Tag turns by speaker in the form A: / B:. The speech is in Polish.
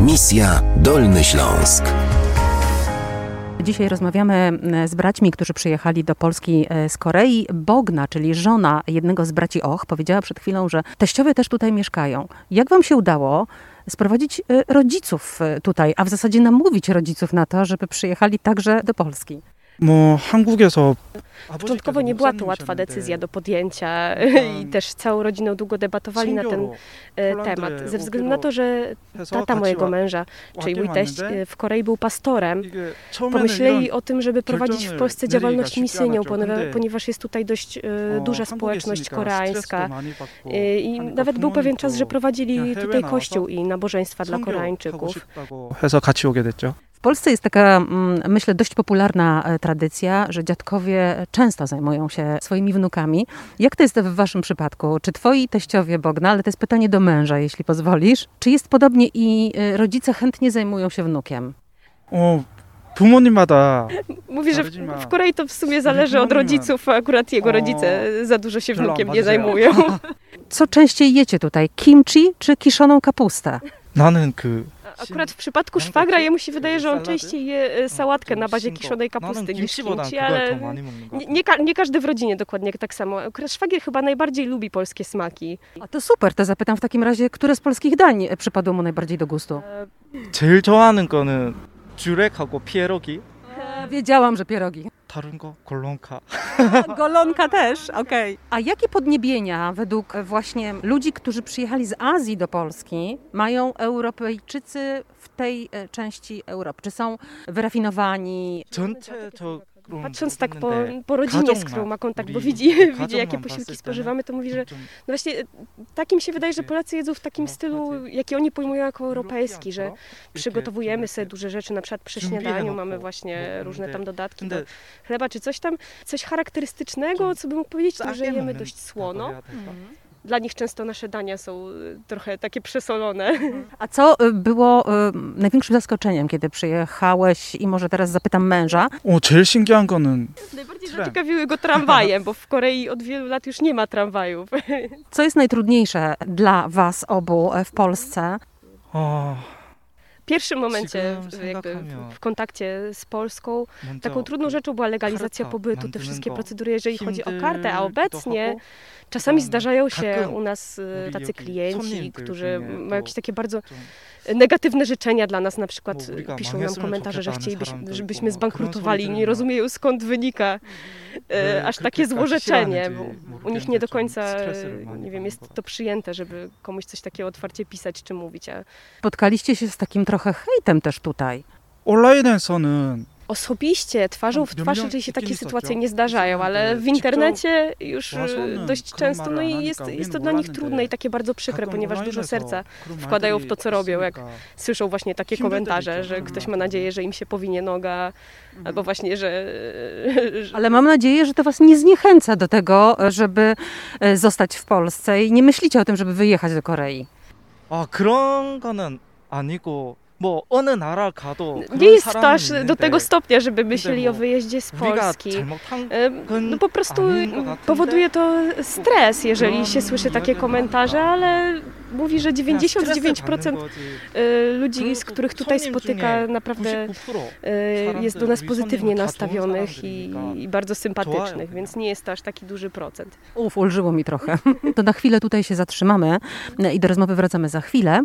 A: Misja Dolny Śląsk.
B: Dzisiaj rozmawiamy e, z braćmi, którzy przyjechali do Polski e, z Korei. Bogna, czyli żona jednego z braci Och, powiedziała przed chwilą, że teściowie też tutaj mieszkają. Jak wam się udało sprowadzić e, rodziców tutaj, a w zasadzie namówić rodziców na to, żeby przyjechali także do Polski?
C: 뭐 한국에서
D: Początkowo nie była to łatwa decyzja do podjęcia i też całą rodziną długo debatowali na ten e, temat. Ze względu na to, że tata mojego męża, czyli mój teść e, w Korei był pastorem, pomyśleli o tym, żeby prowadzić w Polsce działalność misyjną, poniewa- ponieważ jest tutaj dość e, duża społeczność koreańska. E, I nawet był pewien czas, że prowadzili tutaj kościół i nabożeństwa dla Koreańczyków.
C: 해서 같이 오게 됐죠.
B: W Polsce jest taka, mm, myślę, dość popularna e, tradycja, że dziadkowie często zajmują się swoimi wnukami. Jak to jest w waszym przypadku? Czy twoi teściowie Bogna, ale to jest pytanie do męża, jeśli pozwolisz, czy jest podobnie i e, rodzice chętnie zajmują się wnukiem?
C: 어, 부모님마다
D: Mówi, że w,
C: Rodzina-
D: w Korei to w sumie zależy od
C: Bumonim.
D: rodziców, a akurat jego
C: O,
D: rodzice za dużo się
C: 별로 안
D: wnukiem nie
C: 받으세요.
D: zajmują.
B: Co częściej jecie tutaj? Kimchi czy kiszoną kapustę?
C: 나는 그
D: Akurat w przypadku
C: Mam
D: szwagra
C: takie
D: jemu się wydaje, że on
C: salady?
D: częściej je e, sałatkę na bazie
C: 긴 거.
D: kiszonej kapusty
C: 나는
D: niż
C: 김치보다
D: kimchi,
C: 그걸
D: ale
C: 더 많이 먹는 거
D: nie, nie, ka- nie każdy w rodzinie dokładnie tak samo. Akurat szwagier chyba najbardziej lubi polskie smaki.
B: A to super, to zapytam w takim razie, które z polskich dań e, przypadło mu najbardziej do gustu?
D: E,
C: 제일 좋아하는 거는 주렉하고 피에로기
B: Wiedziałam, że pierogi.
C: Taryngo, Golonka.
B: Golonka też, okej. Okay. A jakie podniebienia według właśnie ludzi, którzy przyjechali z Azji do Polski, mają Europejczycy w tej e, części Europy? Czy są wyrafinowani?
C: Tąd to
D: patrząc tak po, po rodzinie, z którą ma kontakt, bo widzi, widzi jakie posiłki spożywamy, to mówi, że no właśnie y, takim się wydaje, że Polacy jedzą w takim stylu, jaki oni pojmują jako europejski, że przygotowujemy sobie duże rzeczy, na przykład przy śniadaniu mamy właśnie różne tam dodatki do chleba czy coś tam, coś charakterystycznego, co bym mógł powiedzieć, to, że jemy dość słono.
C: Mhm 해야 될까?
D: Dla nich często nasze dania są y, trochę takie przesolone.
B: A co e, było e, największym zaskoczeniem, kiedy przyjechałeś i może teraz zapytam męża?
C: 어 제일 신기한 거는
D: Najbardziej
C: Tram.
D: zaciekawiły go tramwajem, bo w Korei od wielu lat już nie ma tramwajów.
B: Co jest najtrudniejsze dla was obu e, w Polsce?
C: 어,
D: W pierwszym momencie jakby, w kontakcie z Polską. Taką trudną rzeczą była legalizacja pobytu, te wszystkie procedury, jeżeli chodzi o kartę, a obecnie czasami zdarzają się u nas
C: e,
D: tacy klienci, którzy mają jakieś takie bardzo negatywne życzenia dla nas, na przykład piszą nam komentarze, że chcielibyśmy, żebyśmy zbankrutowali
C: i
D: nie rozumieją skąd wynika e, aż takie złorzeczenie, bo u nich nie do końca,
C: e,
D: nie wiem, jest to przyjęte, żeby komuś coś takiego otwarcie pisać czy mówić. A...
B: Spotkaliście się z takim trochę hejtem też tutaj.
C: 온라인에서는
D: osobiście, twarzą w
C: Tam
D: twarz,
C: milion
D: jeżeli się takie
C: kiedyś
D: sytuacje
C: zostało.
D: nie zdarzają, ale w internecie już e,
C: 와서는
D: dość
C: 그런
D: często,
C: 말을
D: no
C: 안
D: i
C: 하니까
D: jest, jest to
C: 우리는
D: dla nich
C: 몰랐는데
D: trudne i takie bardzo przykre,
C: 가끔
D: ponieważ dużo
C: 온라인에서
D: serca
C: 그런
D: wkładają w
C: 말들이
D: to, co robią, jak
C: 있으니까
D: słyszą właśnie takie
C: 힘들 때도
D: komentarze,
C: 있죠.
D: że
C: 그런
D: ktoś ma
C: 말들.
D: nadzieję, że im się powinie noga, albo właśnie, że... że
B: Ale mam nadzieję, że to was nie zniechęca do tego, żeby e, zostać w Polsce i nie myślicie o tym, żeby wyjechać do Korei.
C: 아 그런 거는 아니고 뭐 어느 나라 가도
D: nie
C: 그런
D: jest to
C: 사람은
D: aż do
C: 있는데
D: tego stopnia, żeby myśleli o
C: 뭐
D: wyjeździe z
C: 우리가
D: Polski.
C: 잘못한
D: E, No po prostu
C: 아닌 것 같은데?
D: powoduje to stres, jeżeli
C: 그런
D: się słyszy takie
C: 이야기를
D: komentarze,
C: 하니까
D: ale mówi, że
C: 그냥 스트레스
D: 99%
C: 받는 거지.
D: e, ludzi, z
C: 그리고
D: których tutaj
C: 손님
D: spotyka,
C: 중에
D: naprawdę
C: 99%
D: e, jest do nas
C: 우리
D: pozytywnie
C: 손님은 다 좋은
D: nastawionych i,
C: 사람들이니까
D: i bardzo sympatycznych,
C: 좋아요,
D: więc nie jest to aż taki duży procent.
B: Uf, ulżyło mi trochę. To na chwilę tutaj się zatrzymamy e, i do rozmowy wracamy za chwilę.